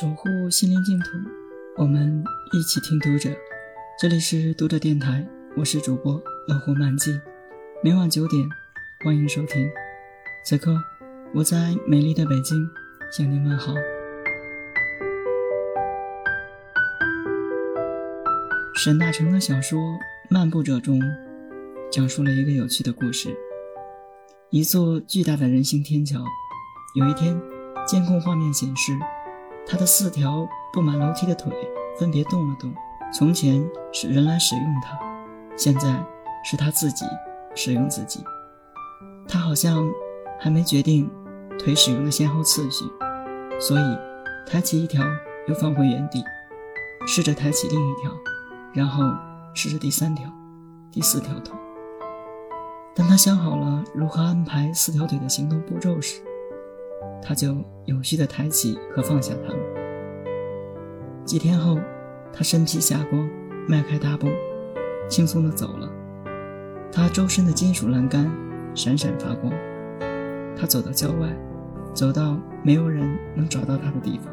守护心灵净土，我们一起听读者。这里是读者电台，我是主播乐活漫记。每晚九点，欢迎收听。此刻，我在美丽的北京向您问好。沈大成的小说《漫步者》中，讲述了一个有趣的故事：一座巨大的人行天桥。有一天，监控画面显示，他的四条布满楼梯的腿分别动了动。从前是人来使用它，现在是他自己使用自己。他好像还没决定腿使用的先后次序，所以抬起一条又放回原地，试着抬起另一条。然后试着第三条、第四条腿。当他想好了如何安排四条腿的行动步骤时，他就有序地抬起和放下它们。几天后，他身披霞光，迈开大步，轻松地走了。他周身的金属栏杆闪闪发光。他走到郊外，走到没有人能找到他的地方，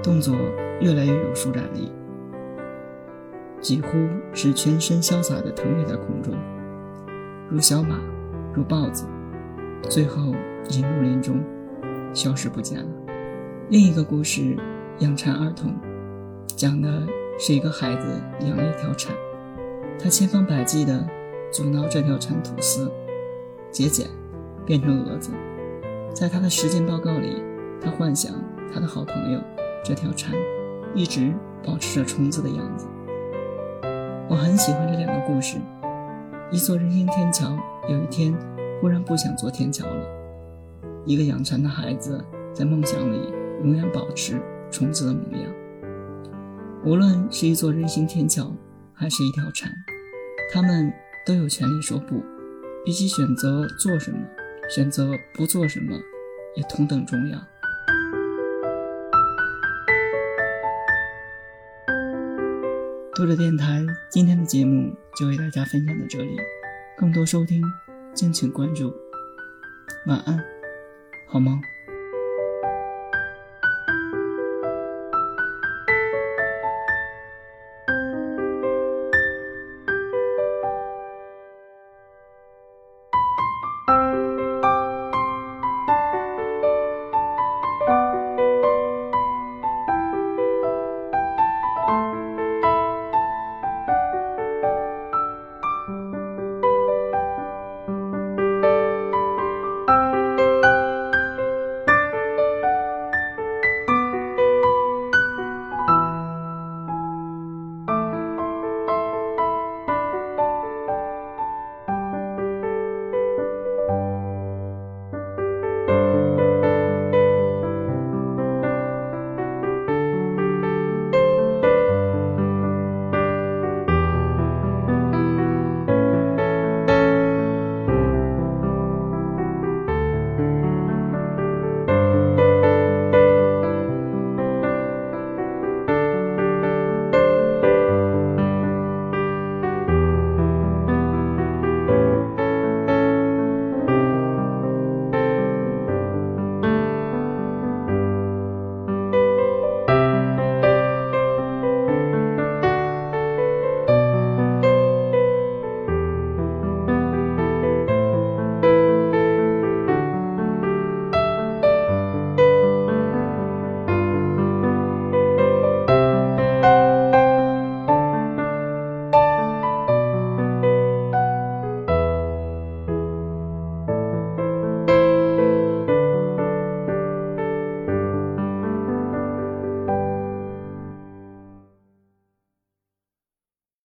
动作越来越有舒展力。几乎是全身潇洒地腾跃在空中，如小马，如豹子，最后隐入林中，消失不见了。另一个故事《养蚕儿童》，讲的是一个孩子养了一条蚕，他千方百计地阻挠这条蚕吐丝、结茧，变成蛾子。在他的实践报告里，他幻想他的好朋友这条蚕一直保持着虫子的样子。我很喜欢这两个故事。一座人行天桥，有一天忽然不想做天桥了。一个养蚕的孩子在梦想里永远保持虫子的模样。无论是一座人行天桥，还是一条船，他们都有权利说不。比起选择做什么，选择不做什么也同等重要。读者电台今天的节目就为大家分享到这里，更多收听敬请关注。晚安，好吗。